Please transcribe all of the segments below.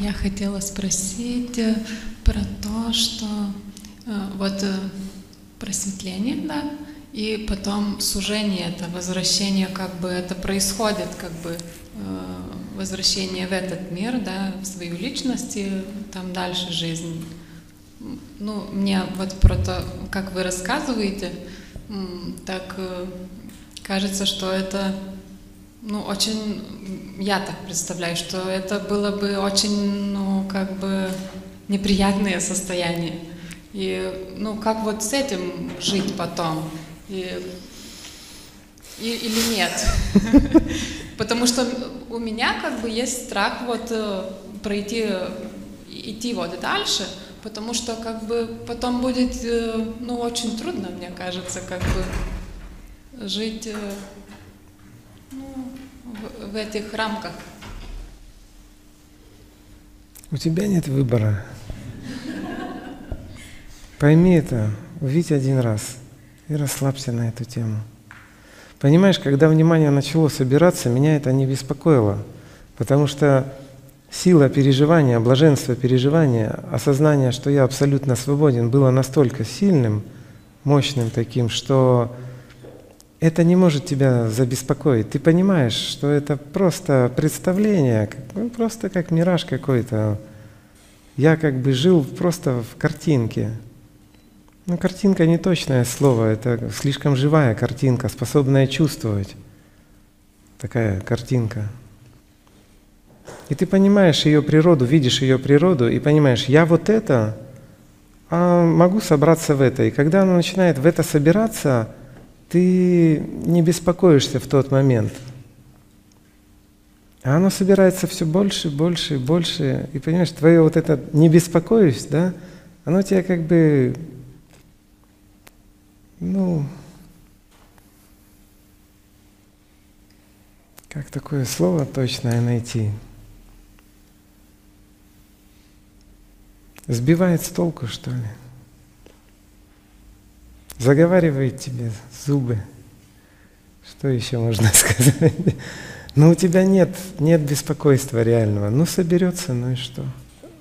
Я хотела спросить э, про то, что э, вот э, просветление, да, и потом сужение, это возвращение, как бы это происходит, как бы возвращение в этот мир, да, в свою личность и там дальше жизнь. Ну, мне вот про то, как вы рассказываете, так кажется, что это ну, очень, я так представляю, что это было бы очень, ну, как бы неприятное состояние. И, ну, как вот с этим жить потом? И, и, или нет? Потому что у меня как бы есть страх вот э, пройти, идти вот дальше, потому что как бы потом будет, э, ну, очень трудно, мне кажется, как бы жить э, в, этих рамках. У тебя нет выбора. Пойми это, увидь один раз и расслабься на эту тему. Понимаешь, когда внимание начало собираться, меня это не беспокоило, потому что сила переживания, блаженство переживания, осознание, что я абсолютно свободен, было настолько сильным, мощным таким, что это не может тебя забеспокоить. Ты понимаешь, что это просто представление, ну, просто как мираж какой-то. Я как бы жил просто в картинке. Ну, картинка не точное слово, это слишком живая картинка, способная чувствовать. Такая картинка. И ты понимаешь ее природу, видишь ее природу и понимаешь, я вот это, а могу собраться в это. И когда оно начинает в это собираться, ты не беспокоишься в тот момент. А оно собирается все больше, больше, больше. И понимаешь, твое вот это «не беспокоюсь», да, оно тебя как бы, ну, как такое слово точное найти? Сбивает с толку, что ли? Заговаривает тебе зубы. Что еще можно сказать? Ну, у тебя нет, нет беспокойства реального. Ну, соберется, ну и что?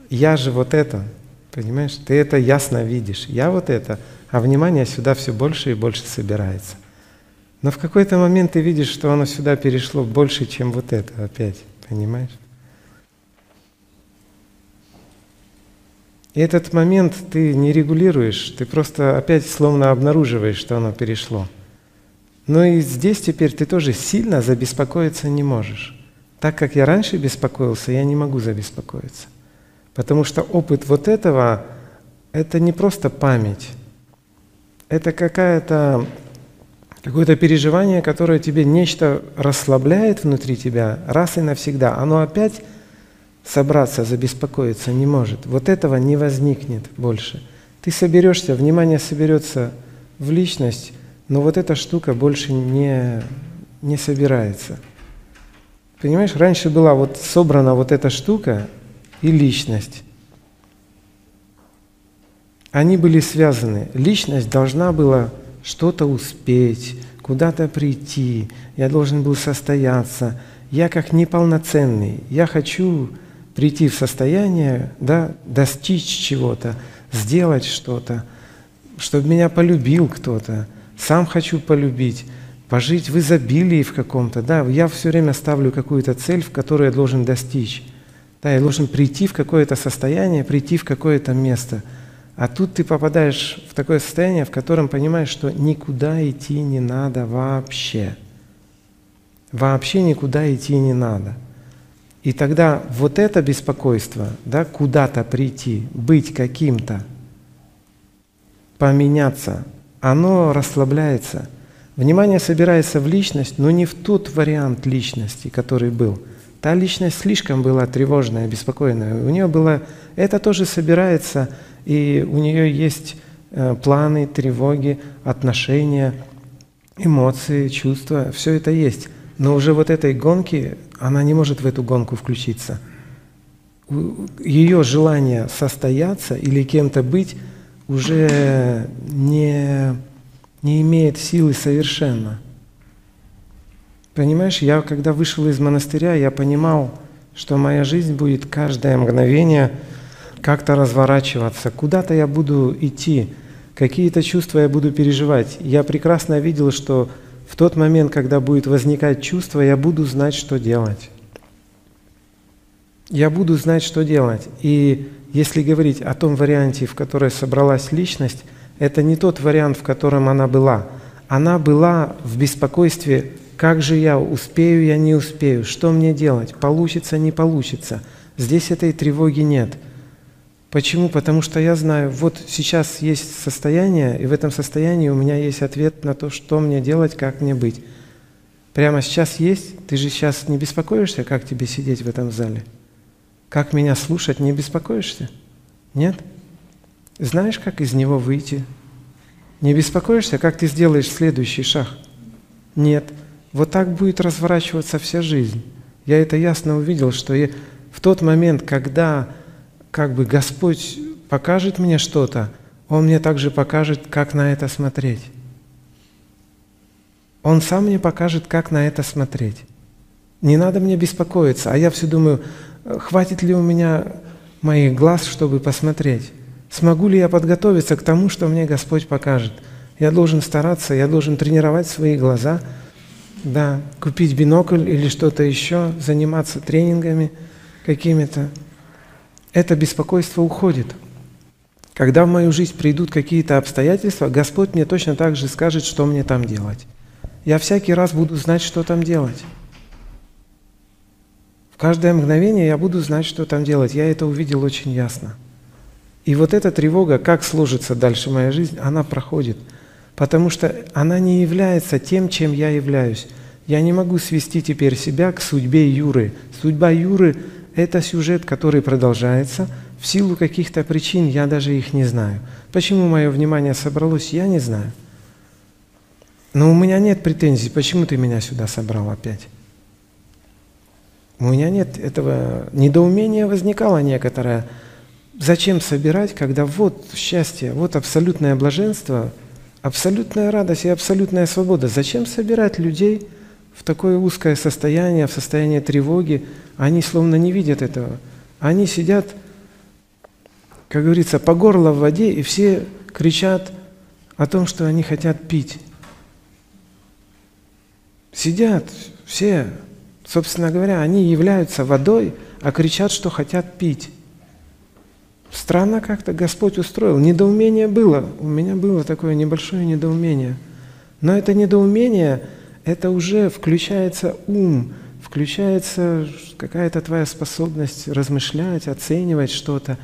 Я же вот это, понимаешь? Ты это ясно видишь. Я вот это, а внимание сюда все больше и больше собирается. Но в какой-то момент ты видишь, что оно сюда перешло больше, чем вот это опять, понимаешь? И этот момент ты не регулируешь, ты просто опять словно обнаруживаешь, что оно перешло. Но и здесь теперь ты тоже сильно забеспокоиться не можешь. Так как я раньше беспокоился, я не могу забеспокоиться. Потому что опыт вот этого – это не просто память. Это какая-то какое-то переживание, которое тебе нечто расслабляет внутри тебя раз и навсегда. Оно опять собраться, забеспокоиться не может. Вот этого не возникнет больше. Ты соберешься, внимание соберется в личность, но вот эта штука больше не, не собирается. Понимаешь, раньше была вот собрана вот эта штука и личность. Они были связаны. Личность должна была что-то успеть, куда-то прийти, я должен был состояться. Я как неполноценный, я хочу прийти в состояние, да, достичь чего-то, сделать что-то, чтобы меня полюбил кто-то, сам хочу полюбить, пожить в изобилии в каком-то, да, я все время ставлю какую-то цель, в которую я должен достичь. Да, я должен прийти в какое-то состояние, прийти в какое-то место. А тут ты попадаешь в такое состояние, в котором понимаешь, что никуда идти не надо вообще. Вообще никуда идти не надо. И тогда вот это беспокойство, да, куда-то прийти, быть каким-то, поменяться, оно расслабляется. Внимание собирается в личность, но не в тот вариант личности, который был. Та личность слишком была тревожная, беспокойная. У нее было, это тоже собирается, и у нее есть э, планы, тревоги, отношения, эмоции, чувства, все это есть. Но уже вот этой гонки она не может в эту гонку включиться. Ее желание состояться или кем-то быть уже не, не имеет силы совершенно. Понимаешь, я когда вышел из монастыря, я понимал, что моя жизнь будет каждое мгновение как-то разворачиваться, куда-то я буду идти, какие-то чувства я буду переживать. Я прекрасно видел, что в тот момент, когда будет возникать чувство, я буду знать, что делать. Я буду знать, что делать. И если говорить о том варианте, в которой собралась личность, это не тот вариант, в котором она была. Она была в беспокойстве, как же я, успею я, не успею, что мне делать, получится, не получится. Здесь этой тревоги нет – Почему? Потому что я знаю, вот сейчас есть состояние, и в этом состоянии у меня есть ответ на то, что мне делать, как мне быть. Прямо сейчас есть, ты же сейчас не беспокоишься, как тебе сидеть в этом зале? Как меня слушать, не беспокоишься? Нет? Знаешь, как из него выйти? Не беспокоишься, как ты сделаешь следующий шаг? Нет. Вот так будет разворачиваться вся жизнь. Я это ясно увидел, что я в тот момент, когда как бы Господь покажет мне что-то, Он мне также покажет, как на это смотреть. Он сам мне покажет, как на это смотреть. Не надо мне беспокоиться, а я все думаю, хватит ли у меня моих глаз, чтобы посмотреть? Смогу ли я подготовиться к тому, что мне Господь покажет? Я должен стараться, я должен тренировать свои глаза, да, купить бинокль или что-то еще, заниматься тренингами какими-то это беспокойство уходит. Когда в мою жизнь придут какие-то обстоятельства, Господь мне точно так же скажет, что мне там делать. Я всякий раз буду знать, что там делать. В каждое мгновение я буду знать, что там делать. Я это увидел очень ясно. И вот эта тревога, как сложится дальше моя жизнь, она проходит. Потому что она не является тем, чем я являюсь. Я не могу свести теперь себя к судьбе Юры. Судьба Юры это сюжет, который продолжается. В силу каких-то причин я даже их не знаю. Почему мое внимание собралось, я не знаю. Но у меня нет претензий, почему ты меня сюда собрал опять. У меня нет этого недоумения возникало некоторое. Зачем собирать, когда вот счастье, вот абсолютное блаженство, абсолютная радость и абсолютная свобода. Зачем собирать людей в такое узкое состояние, в состояние тревоги, они словно не видят этого. Они сидят, как говорится, по горло в воде, и все кричат о том, что они хотят пить. Сидят все, собственно говоря, они являются водой, а кричат, что хотят пить. Странно как-то Господь устроил. Недоумение было. У меня было такое небольшое недоумение. Но это недоумение, это уже включается ум, включается какая-то твоя способность размышлять, оценивать что-то,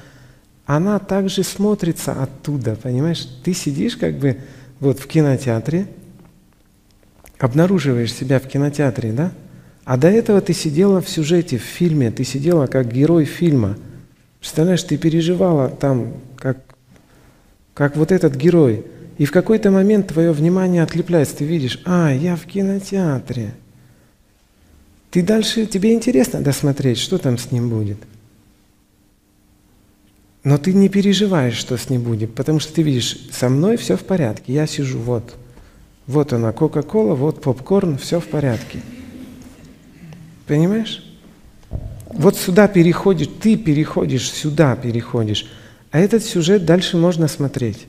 она также смотрится оттуда, понимаешь? Ты сидишь как бы вот в кинотеатре, обнаруживаешь себя в кинотеатре, да? А до этого ты сидела в сюжете, в фильме, ты сидела как герой фильма. Представляешь, ты переживала там, как, как вот этот герой. И в какой-то момент твое внимание отлепляется, ты видишь, а, я в кинотеатре – ты дальше, тебе интересно досмотреть, что там с ним будет. Но ты не переживаешь, что с ним будет, потому что ты видишь, со мной все в порядке, я сижу, вот. Вот она, Кока-Кола, вот попкорн, все в порядке. Понимаешь? Вот сюда переходишь, ты переходишь, сюда переходишь. А этот сюжет дальше можно смотреть.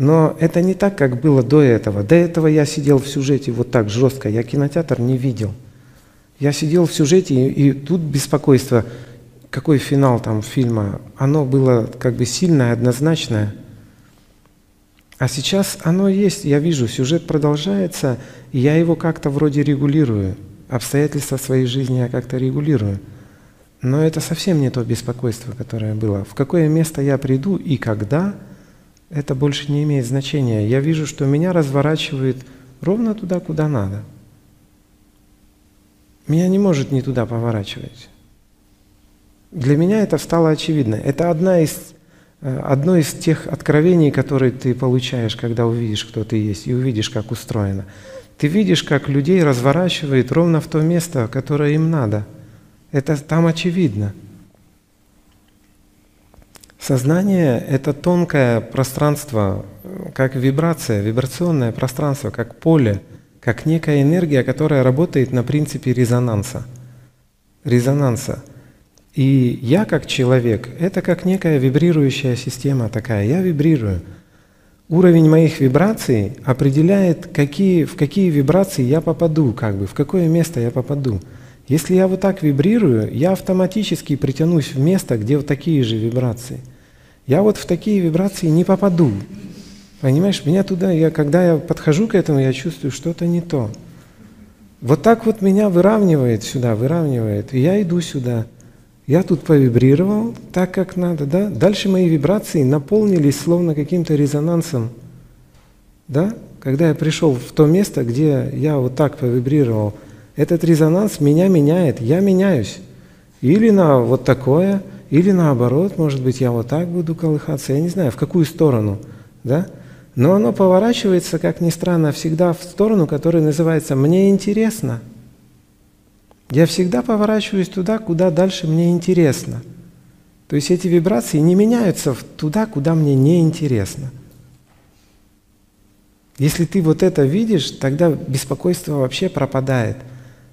Но это не так, как было до этого. До этого я сидел в сюжете вот так жестко, я кинотеатр не видел. Я сидел в сюжете, и, и тут беспокойство, какой финал там фильма, оно было как бы сильное, однозначное. А сейчас оно есть, я вижу, сюжет продолжается, и я его как-то вроде регулирую. Обстоятельства своей жизни я как-то регулирую. Но это совсем не то беспокойство, которое было. В какое место я приду и когда, это больше не имеет значения. Я вижу, что меня разворачивает ровно туда, куда надо – меня не может не туда поворачивать. Для меня это стало очевидно. Это одна из, э, одно из тех откровений, которые ты получаешь, когда увидишь, кто ты есть, и увидишь, как устроено. Ты видишь, как людей разворачивает ровно в то место, которое им надо. Это там очевидно. Сознание – это тонкое пространство, как вибрация, вибрационное пространство, как поле – как некая энергия, которая работает на принципе резонанса. Резонанса. И я как человек, это как некая вибрирующая система такая, я вибрирую. Уровень моих вибраций определяет, какие, в какие вибрации я попаду, как бы, в какое место я попаду. Если я вот так вибрирую, я автоматически притянусь в место, где вот такие же вибрации. Я вот в такие вибрации не попаду. Понимаешь, меня туда, я, когда я подхожу к этому, я чувствую, что-то не то. Вот так вот меня выравнивает сюда, выравнивает, и я иду сюда. Я тут повибрировал так, как надо, да? Дальше мои вибрации наполнились словно каким-то резонансом, да? Когда я пришел в то место, где я вот так повибрировал, этот резонанс меня меняет, я меняюсь. Или на вот такое, или наоборот, может быть, я вот так буду колыхаться, я не знаю, в какую сторону, да? Но оно поворачивается, как ни странно, всегда в сторону, которая называется «мне интересно». Я всегда поворачиваюсь туда, куда дальше мне интересно. То есть эти вибрации не меняются туда, куда мне не интересно. Если ты вот это видишь, тогда беспокойство вообще пропадает.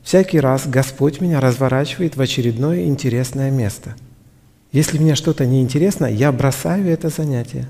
Всякий раз Господь меня разворачивает в очередное интересное место. Если мне что-то неинтересно, я бросаю это занятие.